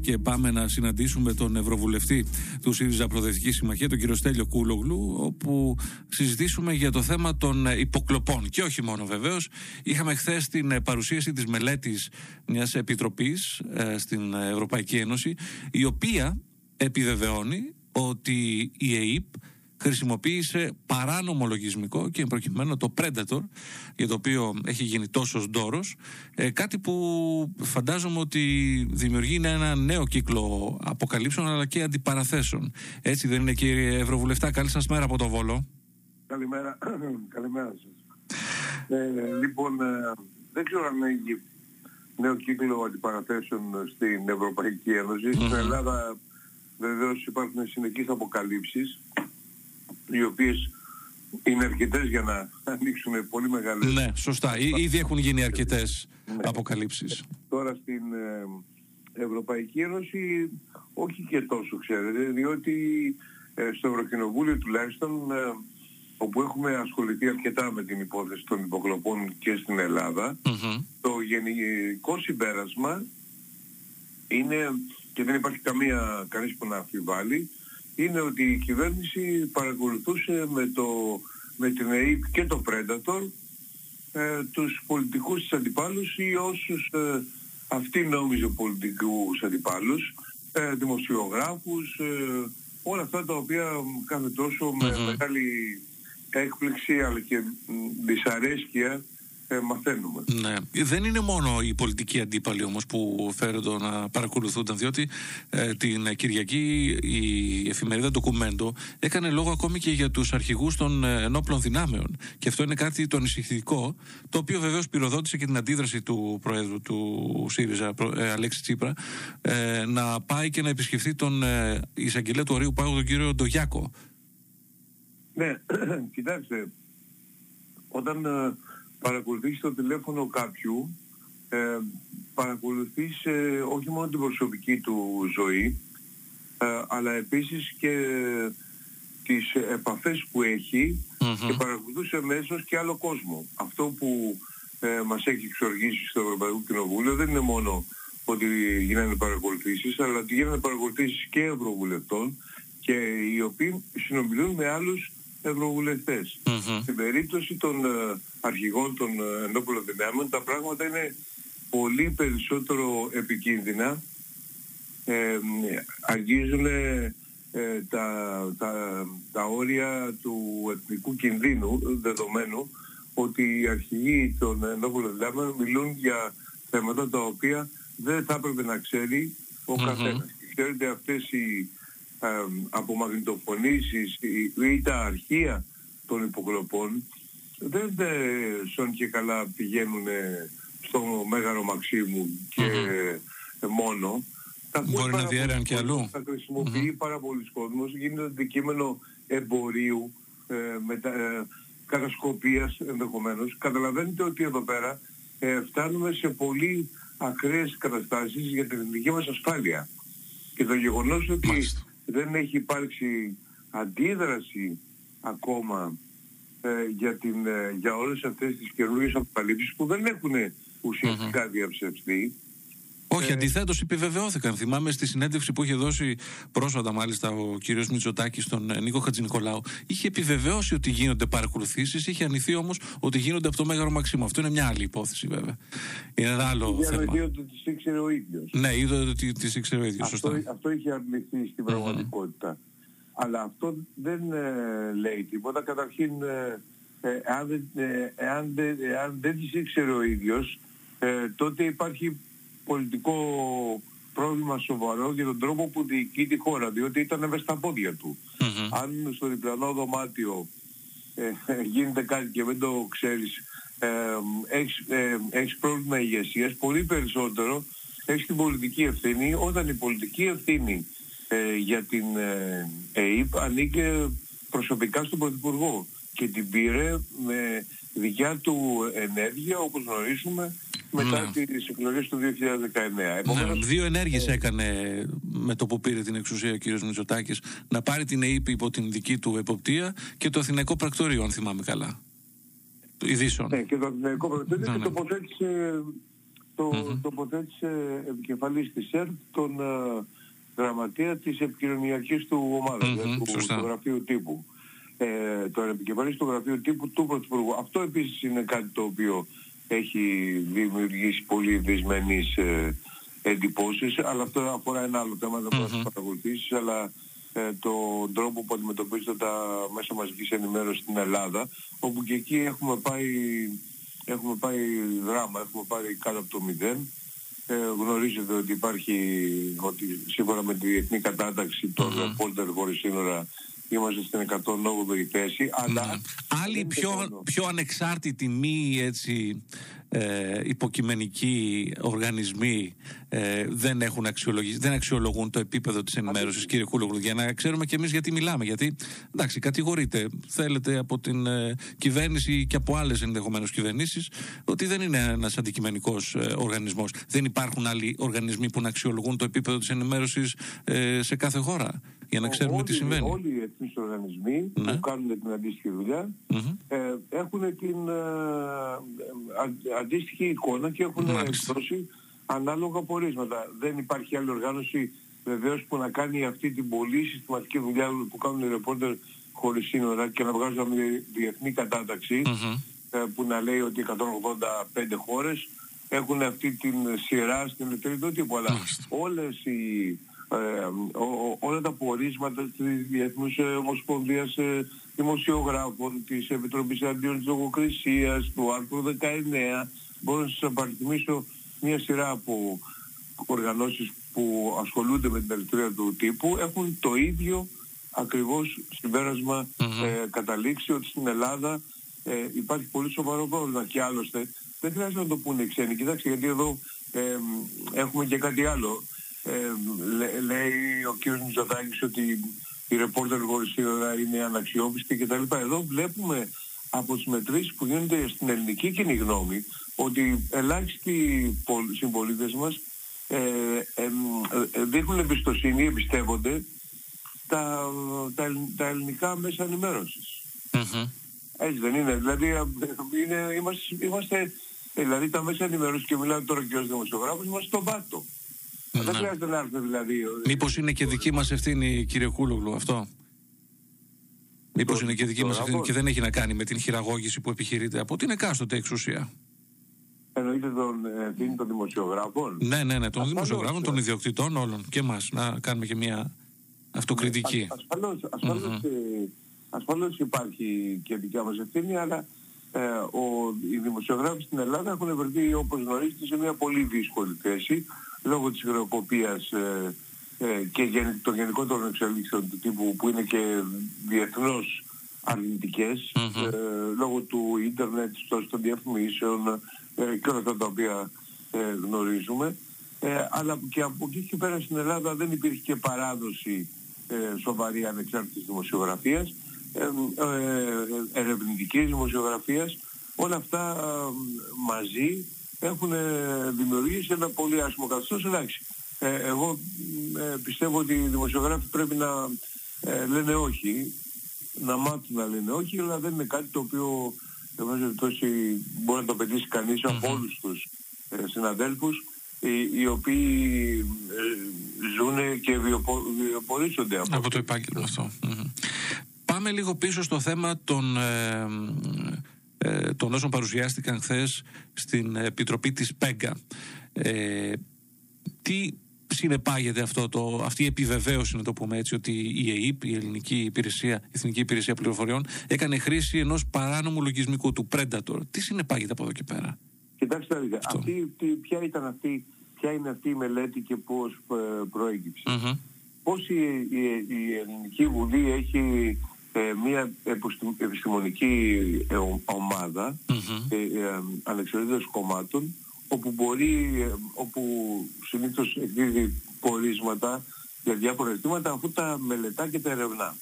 και πάμε να συναντήσουμε τον Ευρωβουλευτή του ΣΥΡΙΖΑ Προοδευτικής Συμμαχίας, τον κύριο Στέλιο Κούλογλου, όπου συζητήσουμε για το θέμα των υποκλοπών. Και όχι μόνο βεβαίως. Είχαμε χθες την παρουσίαση της μελέτης μιας επιτροπής ε, στην Ευρωπαϊκή Ένωση, η οποία επιβεβαιώνει ότι η ΕΕΠ χρησιμοποίησε παράνομο λογισμικό και προκειμένου το Predator για το οποίο έχει γίνει τόσος ντόρος. Ε, κάτι που φαντάζομαι ότι δημιουργεί ένα νέο κύκλο αποκαλύψεων αλλά και αντιπαραθέσεων. Έτσι δεν είναι κύριε Ευρωβουλευτά, καλή σας μέρα από το Βόλο. Καλημέρα, καλημέρα σας. Ε, λοιπόν, ε, δεν ξέρω αν έχει νέο κύκλο αντιπαραθέσεων στην Ευρωπαϊκή Ένωση. Στην Ελλάδα βεβαίως υπάρχουν συνεχείς αποκαλύψεις οι οποίες είναι αρκετές για να ανοίξουν πολύ μεγάλες... Ναι, σωστά. Ήδη έχουν γίνει αρκετές ναι. αποκαλύψεις. Τώρα στην ε, Ευρωπαϊκή Ένωση όχι και τόσο ξέρετε, διότι ε, στο Ευρωκοινοβούλιο τουλάχιστον ε, όπου έχουμε ασχοληθεί αρκετά με την υπόθεση των υποκλοπών και στην ελλαδα το γενικό συμπέρασμα είναι και δεν υπάρχει καμία, κανείς που να αμφιβάλλει είναι ότι η κυβέρνηση παρακολουθούσε με, το, με την ΕΕΠ και το Predator ε, τους πολιτικούς της αντιπάλους ή όσους ε, αυτοί νόμιζε πολιτικούς αντιπάλους, ε, δημοσιογράφους, ε, όλα αυτά τα οποία κάθε τόσο με μεγάλη έκπληξη αλλά και δυσαρέσκεια ε, μαθαίνουμε. Ναι. Δεν είναι μόνο οι πολιτικοί αντίπαλοι όμως που φέρονται να παρακολουθούνταν διότι ε, την Κυριακή η εφημερίδα Ντοκουμέντο έκανε λόγο ακόμη και για τους αρχηγούς των ε, ενόπλων δυνάμεων και αυτό είναι κάτι το ανησυχητικό το οποίο βεβαίως πυροδότησε και την αντίδραση του Προέδρου του ΣΥΡΙΖΑ ε, Αλέξη Τσίπρα ε, να πάει και να επισκεφθεί τον ε, εισαγγελέα του Ορίου Πάγου τον κύριο Ντογιάκο. Ναι, κοιτάξτε, όταν παρακολουθείς το τηλέφωνο κάποιου, ε, παρακολουθείς ε, όχι μόνο την προσωπική του ζωή, ε, αλλά επίσης και τις επαφές που εχει και παρακολουθούσε αμέσως και άλλο κόσμο. Αυτό που ε, μας έχει εξοργήσει στο Ευρωπαϊκό Κοινοβούλιο δεν είναι μόνο ότι γίνανε παρακολουθήσεις, αλλά ότι γίνανε παρακολουθήσεις και ευρωβουλευτών και οι οποίοι συνομιλούν με άλλους ευρωβουλευτές. Στην περίπτωση των ε, αρχηγών των ε, ενόπλων δυνάμεων τα πράγματα είναι πολύ περισσότερο επικίνδυνα. Ε, αγγίζουν ε, τα, τα, τα όρια του εθνικού κινδύνου δεδομένου ότι οι αρχηγοί των ενόπλων δυνάμεων μιλούν για θέματα τα οποία δεν θα έπρεπε να ξέρει ο mm καθένας. Ξέρετε αυτές οι απομαγνητοφωνήσεις ή τα αρχεία των υποκλοπών δεν σον και καλά πηγαίνουν στο Μέγαρο Μαξίμου και μόνο. Τα Μπορεί να διέραν και αλλού. Τα χρησιμοποιεί πάρα πολλοί κόσμος, γίνεται αντικείμενο εμπορίου, ε, μετα, ε, κατασκοπίας ενδεχομένως. Καταλαβαίνετε ότι εδώ πέρα ε, φτάνουμε σε πολύ ακραίες καταστάσεις για την δική μας ασφάλεια. Και το γεγονός ότι δεν έχει υπάρξει αντίδραση ακόμα ε, για, την, ε, για όλες αυτές τις καινούργιες αποκαλύψεις που δεν έχουν ουσιαστικά διαψευστεί όχι, ε... αντιθέτως επιβεβαιώθηκαν. Θυμάμαι στη συνέντευξη που είχε δώσει πρόσφατα, μάλιστα, ο κύριος Μητσοτάκης στον ε, Νίκο Χατζηνικολάου, είχε επιβεβαιώσει ότι γίνονται παρακολουθήσεις, είχε ανηθεί όμως ότι γίνονται από το Μέγαρο Μαξίμου. Αυτό είναι μια άλλη υπόθεση, βέβαια. Είναι ένα άλλο είχε θέμα. Είχε ότι τις ήξερε ο ίδιος. Ναι, είδε ότι τις ήξερε ο ίδιος. Αυτό, αυτό είχε αρνηθεί στην πραγματικότητα. Αλλά αυτό δεν ε, λέει τίποτα. Καταρχήν, ε, ε, εάν, δεν τις ήξερε ο ίδιος, τότε υπάρχει πολιτικό πρόβλημα σοβαρό για τον τρόπο που διοικεί τη χώρα, διότι ήταν μέσα στα πόδια του. Αν στο διπλανό δωμάτιο ε, γίνεται κάτι και δεν το ξέρεις, ε, έχεις, ε, έχεις πρόβλημα ηγεσίας, πολύ περισσότερο έχεις την πολιτική ευθύνη, όταν η πολιτική ευθύνη ε, για την ε, ΕΕΠ ανήκε προσωπικά στον Πρωθυπουργό και την πήρε με δικιά του ενέργεια όπως γνωρίζουμε μετά ναι. τις εκλογές του 2019. ναι, δύο ενέργειες ε... έκανε με το που πήρε την εξουσία ο κ. Μητσοτάκης να πάρει την ΕΕΠ υπό την δική του εποπτεία και το Αθηναϊκό Πρακτορείο αν θυμάμαι καλά. Ειδήσεων. Ναι και το Αθηναϊκό Πρακτορείο ναι, και ναι. τοποθέτησε το mm-hmm. τοποθέτησε επικεφαλής της ΕΡΤ τον uh, γραμματέα της επικοινωνιακής του ομάδας, mm-hmm, του, του, γραφείου τύπου. Ε, τον επικεφαλής του γραφείου τύπου του Πρωθυπουργού. Αυτό επίσης είναι κάτι το οποίο έχει δημιουργήσει πολύ δυσμενείς ε, εντυπώσεις, αλλά αυτό αφορά ένα άλλο θέμα, δεν μπορεί να παρακολουθήσεις, αλλά ε, τον τρόπο που αντιμετωπίζονται τα μέσα μαζικής ενημέρωσης στην Ελλάδα, όπου και εκεί έχουμε πάει, έχουμε πάει δράμα, έχουμε πάει κάτω από το μηδέν. Ε, γνωρίζετε ότι υπάρχει, ότι σύμφωνα με τη διεθνή κατάταξη των mm-hmm. πόλτερ χωρίς σύνορα είμαστε στην 108η θέση. Αλλά Άλλοι πιο, πιο ανεξάρτητοι μη έτσι, ε, υποκειμενικοί οργανισμοί ε, δεν έχουν αξιολογήσει, δεν αξιολογούν το επίπεδο της ενημέρωσης κύριε Κούλογλου για να ξέρουμε και εμείς γιατί μιλάμε γιατί εντάξει κατηγορείτε θέλετε από την ε, κυβέρνηση και από άλλες ενδεχομένως κυβερνήσεις ότι δεν είναι ένας αντικειμενικός ε, οργανισμός δεν υπάρχουν άλλοι οργανισμοί που να αξιολογούν το επίπεδο της ενημέρωσης ε, σε κάθε χώρα για να ξέρουμε όλοι, τι συμβαίνει. Όλοι οι εθνείς οργανισμοί ναι. που κάνουν την αντίστοιχη ε, έχουν την ε, αντίστοιχη εικόνα και έχουν εκδώσει ανάλογα πορίσματα. Δεν υπάρχει άλλη οργάνωση βεβαίως που να κάνει αυτή την πολύ συστηματική δουλειά που κάνουν οι ρεπόρτερ χωρίς σύνορα και να βγάζουν μια διεθνή ε, που να λέει ότι 185 χώρες έχουν αυτή την σειρά στην ελευθερία τύπου. Αλλά όλες οι ε, όλα τα πορίσματα της Διεθνούς ε, Ομοσπονδίας ε, Δημοσιογράφων, της Επιτροπής Αντίον της Λογοκρισίας, του άρθρου 19. Μπορώ να σας απαριθμίσω μια σειρά από οργανώσεις που ασχολούνται με την ελευθερία του τύπου έχουν το ίδιο ακριβώς συμπέρασμα ε, καταλήξει ότι στην Ελλάδα ε, υπάρχει πολύ σοβαρό πρόβλημα και άλλωστε δεν χρειάζεται να το πούνε οι ξένοι. Κοιτάξτε γιατί εδώ ε, έχουμε και κάτι άλλο ε, λέει ο κ. Μητσοτάκης ότι η ρεπόρτερ χωρίς είναι αναξιόπιστη κτλ. Εδώ βλέπουμε από τις μετρήσεις που γίνονται στην ελληνική κοινή γνώμη ότι ελάχιστοι συμπολίτες μας ε, ε, ε, δείχνουν εμπιστοσύνη, εμπιστεύονται τα, τα, τα ελληνικά μέσα ενημέρωσης. Mm-hmm. Έτσι δεν είναι. Δηλαδή είναι, είμαστε, είμαστε, δηλαδή τα μέσα ενημέρωσης και μιλάω τώρα και ως δημοσιογράφος είμαστε στον πάτο. Δεν ναι. χρειάζεται να έρθει δηλαδή. Μήπως είναι και δική μας ευθύνη, κύριε Κούλογλου, αυτό; Μήπως είναι και δική μας ευθύνη και δεν έχει να κάνει με την χειραγώγηση που επιχειρείται από την εκάστοτε εξουσία; Εννοείται τον ε, ευθύνη των δημοσιογράφων. Ναι, ναι, ναι, των δημοσιογράφων, των ιδιοκτητών όλων και εμάς. Να κάνουμε και μια αυτοκριτική. Ασφαλώς, ε, υπάρχει και δικιά μας ευθύνη, αλλά ε, ο, οι δημοσιογράφοι στην Ελλάδα έχουν βρεθεί όπως γνωρίζετε σε μια πολύ δύσκολη θέση λόγω της χρεοκοπίας ε, ε, και γεν, των γενικότερων εξελίξεων του τύπου που είναι και διεθνώς αρνητικές ε, λόγω του ίντερνετ, των διαφημίσεων ε, και όλα αυτά τα οποία ε, γνωρίζουμε. αλλά και από εκεί και πέρα στην Ελλάδα δεν υπήρχε και παράδοση σοβαρή ανεξάρτητης δημοσιογραφίας, ερευνητικής δημοσιογραφίας. Όλα αυτά μαζί έχουν δημιουργήσει ένα πολύ άσχημο καθεστώς. Εντάξει, ε, εγώ ε, πιστεύω ότι οι δημοσιογράφοι πρέπει να ε, λένε όχι, να μάθουν να λένε όχι, αλλά δεν είναι κάτι το οποίο μπορεί να το πετύσει κανείς mm-hmm. από όλους τους ε, συναδέλφους οι, οι οποίοι ζουν και βιοπορίζονται από, από το επάγγελμα αυτό. Πάμε λίγο πίσω στο θέμα των ε, των όσων παρουσιάστηκαν χθες στην Επιτροπή της ΠΕΓΚΑ. Ε, τι συνεπάγεται αυτό το, αυτή η επιβεβαίωση, να το πούμε έτσι, ότι η ΕΕΠ, η Ελληνική Υπηρεσία, η Εθνική Υπηρεσία Πληροφοριών, έκανε χρήση ενός παράνομου λογισμικού του Predator. Τι συνεπάγεται από εδώ και πέρα; Κοιτάξτε, αυτή, ποια ήταν αυτή, ποια είναι αυτή η μελέτη και πώς ε, προέκυψε. Mm-hmm. Πώς η, η, η Ελληνική Βουλή έχει ε, μια επιστημονική ε, ομάδα mm-hmm. ε, κομμάτων όπου μπορεί, όπου συνήθως εκδίδει πορίσματα για διάφορα ζητήματα αφού τα μελετά και τα ερευνά.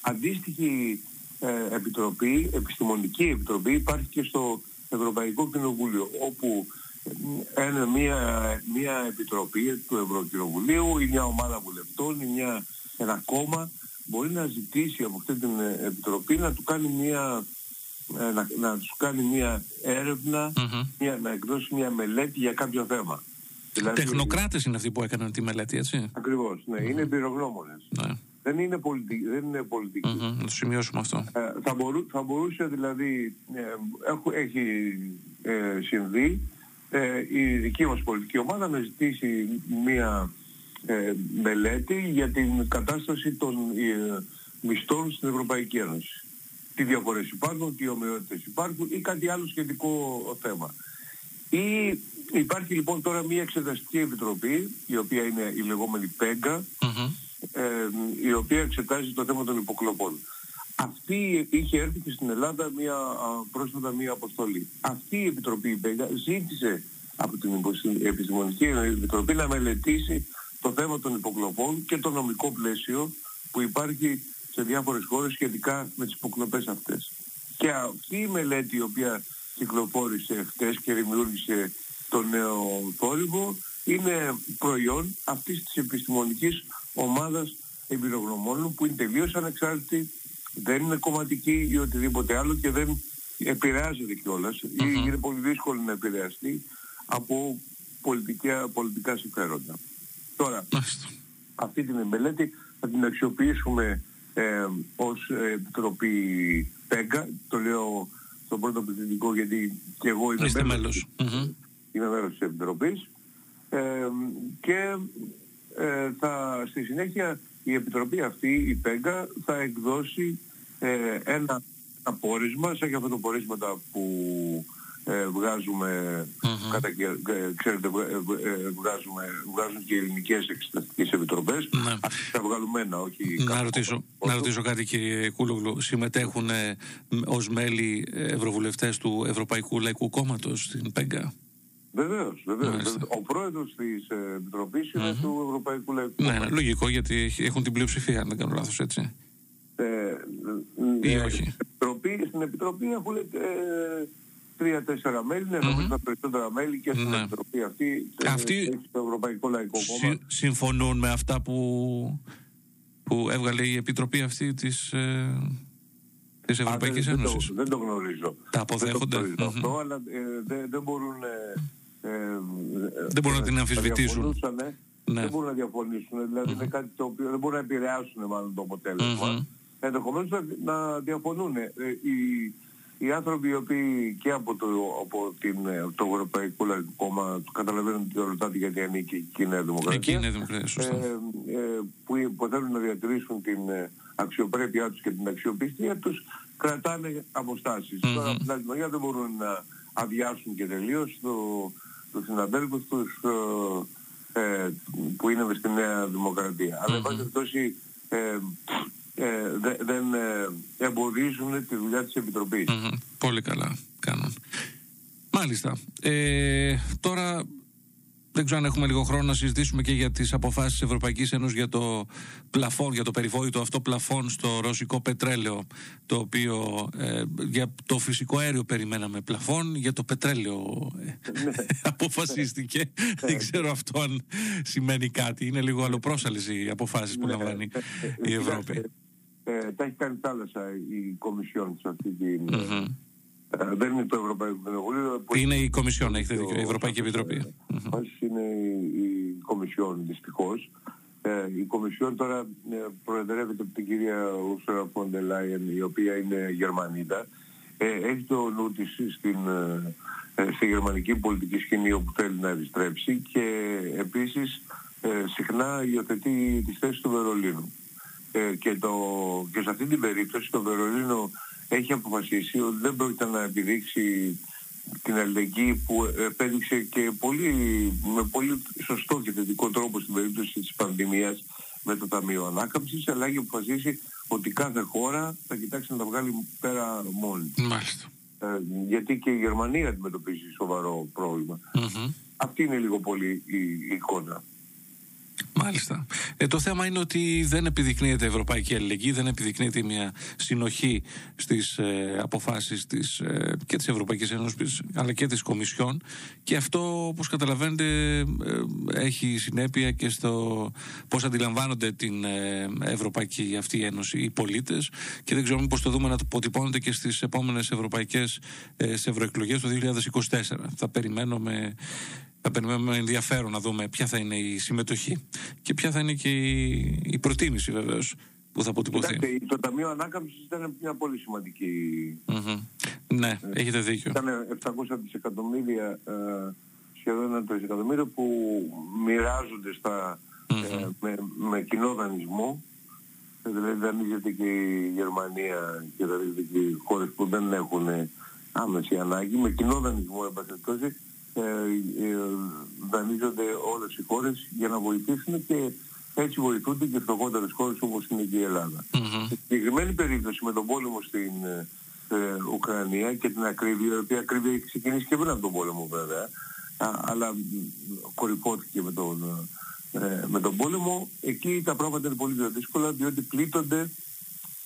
Αντίστοιχη επιτροπή, επιστημονική επιτροπή υπάρχει και στο Ευρωπαϊκό Κοινοβούλιο όπου είναι μια, μια επιτροπή του Ευρωκοινοβουλίου ή μια ομάδα βουλευτών ή μια, ένα κόμμα μπορεί να ζητήσει από αυτή την ε, Επιτροπή να του κάνει μια ε, να, να τους κάνει μια ερευνα μια, να εκδώσει μια μελέτη για κάποιο θέμα. Δηλαδή, Τεχνοκράτες είναι αυτοί που έκαναν τη μελέτη, έτσι; Ακριβώς, ναι, είναι εμπειρογνώμονες. Ναι. Δεν είναι πολιτική. Δεν είναι πολιτική. Mm-hmm, να το σημειώσουμε αυτό. Ε, θα, μπορού, θα μπορούσε δηλαδή, ε, έχω, έχει ε, συμβεί ε, η δική μας πολιτική ομάδα να ζητήσει μία ε, μελέτη για την κατάσταση των ε, μισθών στην Ευρωπαϊκή Ένωση. Τι διαφορές υπάρχουν, τι ομοιότητες υπάρχουν ή κάτι άλλο σχετικό θέμα. Ή υπάρχει λοιπόν τώρα μία εξεταστική επιτροπή, η οποία είναι η λεγόμενη ΠΕΓΚΑ, ε, η οποία εξετάζει το θέμα των υποκλοπών. Αυτή είχε έρθει και στην Ελλάδα μια, πρόσφατα μια αποστολή. Αυτή η Επιτροπή ΠΕΓΑ ζήτησε από την Επιστημονική Επιτροπή να μελετήσει το θέμα των υποκλοπών και το νομικό πλαίσιο που υπάρχει σε διάφορες χώρες σχετικά με τις υποκλοπές αυτές. Και αυτή η μελέτη η οποία κυκλοφόρησε χτες και δημιούργησε το νέο θόρυβο είναι προϊόν αυτής της επιστημονικής ομάδας εμπειρογνωμόνων που είναι τελείως ανεξάρτητη, δεν είναι κομματική ή οτιδήποτε άλλο και δεν επηρεάζεται κιόλας ή είναι πολύ δύσκολο να επηρεαστεί από πολιτικά, πολιτικά συμφέροντα. Τώρα, αυτή την μελέτη θα την αξιοποιήσουμε ε, ως Επιτροπή ΠΕΚΑ, το λέω στον πρώτο πληθυντικό γιατί και εγώ είμαι Είστε μέλος. Είμαι μέλος της Επιτροπής. Ε, και ε, θα, στη συνέχεια η Επιτροπή αυτή, η ΠΕΚΑ, θα εκδώσει ε, ένα απόρισμα, σαν και αυτά τα πορίσματα που ε, βγάζουμε, mm-hmm. κατά, ε, ξέρετε, ε, βγάζουμε, βγάζουν και οι ελληνικές εξεταστικές επιτροπές. Ναι. Θα βγάλουμε ένα, όχι να ρωτήσω, να ρωτήσω κάτι κύριε Κούλογλου. Συμμετέχουν ε, ως μέλη ευρωβουλευτές του Ευρωπαϊκού Λαϊκού Κόμματος στην ΠΕΓΚΑ; Βεβαίως, βεβαίως. Ο πρόεδρος της Επιτροπής είναι mm-hmm. του Ευρωπαϊκού Λαϊκού ναι, Κόμματος. Ναι, λογικό γιατί έχουν την πλειοψηφία, αν δεν κάνω λάθος, έτσι. Ε, Ή όχι. Επιτροπή, στην Επιτροπή έχουν ε, τρία-τέσσερα μέλη, ναι, νομίζω τα περισσότερα μέλη και στην ναι. Επιτροπή αυτή, ε, αυτή το Ευρωπαϊκό Λαϊκό Κόμμα. συμφωνούν με αυτά που, που έβγαλε η Επιτροπή αυτή της, ε, της Ευρωπαϊκής Α, δεν, Ένωσης. Δεν το, δεν το γνωρίζω. Τα αποδέχονται. Δεν το αυτό, αλλά ε, δεν, δεν μπορούν... Ε, ε, δεν μπορούν να την αμφισβητήσουν. Ναι. Δεν μπορούν να διαφωνήσουν. Δηλαδή είναι κάτι το οποίο δεν μπορούν να επηρεάσουν μάλλον το αποτέλεσμα. Ενδεχομένως να διαφωνούν. Ε, οι, οι άνθρωποι οι οποίοι και από το, από την, το Ευρωπαϊκό Λαϊκό Κόμμα καταλαβαίνουν ότι ρωτάτε γιατί ανήκει η Νέα Δημοκρατία. Εκεί Δημοκρατία, σωστά. Ε, ε, που, που θέλουν να διατηρήσουν την ε, αξιοπρέπειά τους και την αξιοπιστία τους κρατάνε αποστάσεις. Mm-hmm. Τώρα από την άλλη μεριά δεν μπορούν να αδειάσουν και τελείως το, τους συναδέλφους τους ε, ε, που είναι στη Νέα Δημοκρατία. Mm-hmm. Αλλά εν πάση ε, ε, δεν ε, εμποδίζουν τη δουλειά της Επιτροπής. Πολύ καλά κάνουν. Μάλιστα. Ε, τώρα δεν ξέρω αν έχουμε λίγο χρόνο να συζητήσουμε και για τις αποφάσεις της Ευρωπαϊκής Ένωσης για το πλαφόν, για το περιβόητο αυτό πλαφόν στο ρωσικό πετρέλαιο το οποίο ε, για το φυσικό αέριο περιμέναμε πλαφόν για το πετρέλαιο ναι. αποφασίστηκε δεν ξέρω αυτό αν σημαίνει κάτι είναι λίγο αλλοπρόσαλες οι αποφάσεις που ναι. λαμβάνει η Ευρώπη ε, τα έχει κάνει θάλασσα η Κομισιόν σε αυτή την... Mm-hmm. Ε, δεν είναι το Ευρωπαϊκό Κοινοβούλιο. Είναι η Κομισιόν, έχετε δίκιο, η Ευρωπαϊκή Επιτροπή. Όχι, είναι η, η Κομισιόν, δυστυχώς. Ε, η Κομισιόν τώρα ε, προεδρεύεται από την κυρία Ούσερα Φοντελάιεν, η οποία είναι Γερμανίδα. Ε, έχει το νου της στην, ε, στη γερμανική πολιτική σκηνή όπου θέλει να επιστρέψει και επίσης ε, συχνά υιοθετεί τις θέσεις του Βερολίνου. Ε, και, το, και σε αυτή την περίπτωση το Βερολίνο έχει αποφασίσει ότι δεν πρόκειται να επιδείξει την αλληλεγγύη που επέδειξε και πολύ, με πολύ σωστό και θετικό τρόπο στην περίπτωση της πανδημίας με το Ταμείο Ανάκαμψης, αλλά έχει αποφασίσει ότι κάθε χώρα θα κοιτάξει να τα βγάλει πέρα μόνη. Μάλιστα. Ε, γιατί και η Γερμανία αντιμετωπίζει σοβαρό Αυτή είναι λίγο πολύ η, η εικόνα. Μάλιστα. Ε, το θέμα είναι ότι δεν επιδεικνύεται ευρωπαϊκή αλληλεγγύη, δεν επιδεικνύεται μια συνοχή στις ε, αποφάσεις της, ε, και της Ευρωπαϊκής Ένωσης αλλά και της Κομισιόν και αυτό όπως καταλαβαίνετε ε, έχει συνέπεια και στο πώς αντιλαμβάνονται την ε, Ευρωπαϊκή αυτή Ένωση οι πολίτες και δεν ξέρουμε πώς το δούμε να το αποτυπώνεται και στις επόμενες ευρωπαϊκές ε, ευρωεκλογές το 2024. Θα περιμένουμε θα περιμένουμε με ενδιαφέρον να δούμε ποια θα είναι η συμμετοχή και ποια θα είναι και η, η προτίμηση βεβαίως που θα αποτυπωθεί. Κοιτάξτε, το Ταμείο Ανάκαμψης ήταν μια πολύ σημαντική... Mm-hmm. Ναι, ε, έχετε δίκιο. Ήταν 700 δισεκατομμύρια, ε, σχεδόν ένα τρισεκατομμύριο που μοιράζονται στα, mm-hmm. ε, με, με κοινό δανεισμό. Δηλαδή δανείζεται και η Γερμανία και δανείζεται και οι χώρες που δεν έχουν άμεση ανάγκη. Με κοινό δανεισμό, εν ε, ε, δανείζονται όλες οι χώρες για να βοηθήσουν και έτσι βοηθούνται και φτωχότερες χώρες όπως είναι και η Ελλάδα. Mm-hmm. Στη συγκεκριμένη περίπτωση με τον πόλεμο στην ε, Ουκρανία και την ακρίβεια, η οποία ακρίβεια έχει ξεκινήσει και πριν από τον πόλεμο βέβαια, α, αλλά κορυφώθηκε με τον, ε, με τον πόλεμο, εκεί τα πράγματα είναι πολύ πιο δύσκολα διότι πλήττονται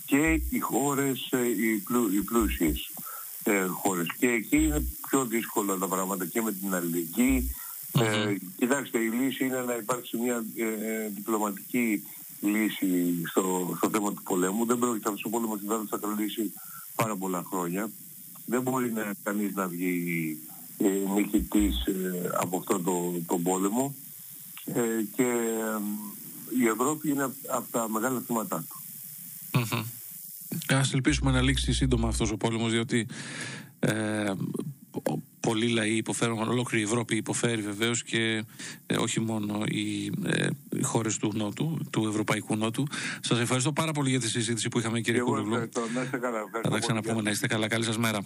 και οι χώρες ε, οι, πλου, οι πλούσιες ε, χώρες. Και εκεί είναι πιο δύσκολα τα πράγματα και με την αλληλεγγύη. Ε, κοιτάξτε, η λύση είναι να υπάρξει μια ε, ε, διπλωματική λύση στο, στο θέμα του πολέμου. Δεν πρόκειται αυτός ο πόλεμος θα κρατήσει πάρα πολλά χρόνια. Δεν μπορεί να, κανείς να βγει ε, νικητής ε, από αυτό το, το πόλεμο ε, και η Ευρώπη είναι από τα μεγάλα θύματά του. Α ελπίσουμε να λήξει σύντομα αυτός ο πόλεμος, διότι ε, πολλοί λαοί υποφέρουν, ολόκληρη η Ευρώπη υποφέρει βεβαίως και ε, όχι μόνο οι, ε, οι χώρες του Νότου, του Ευρωπαϊκού Νότου. Σας ευχαριστώ πάρα πολύ για τη συζήτηση που είχαμε, κύριε Κούλογλου. Θα τα ξαναπούμε, να είστε καλά. Καλή σας μέρα.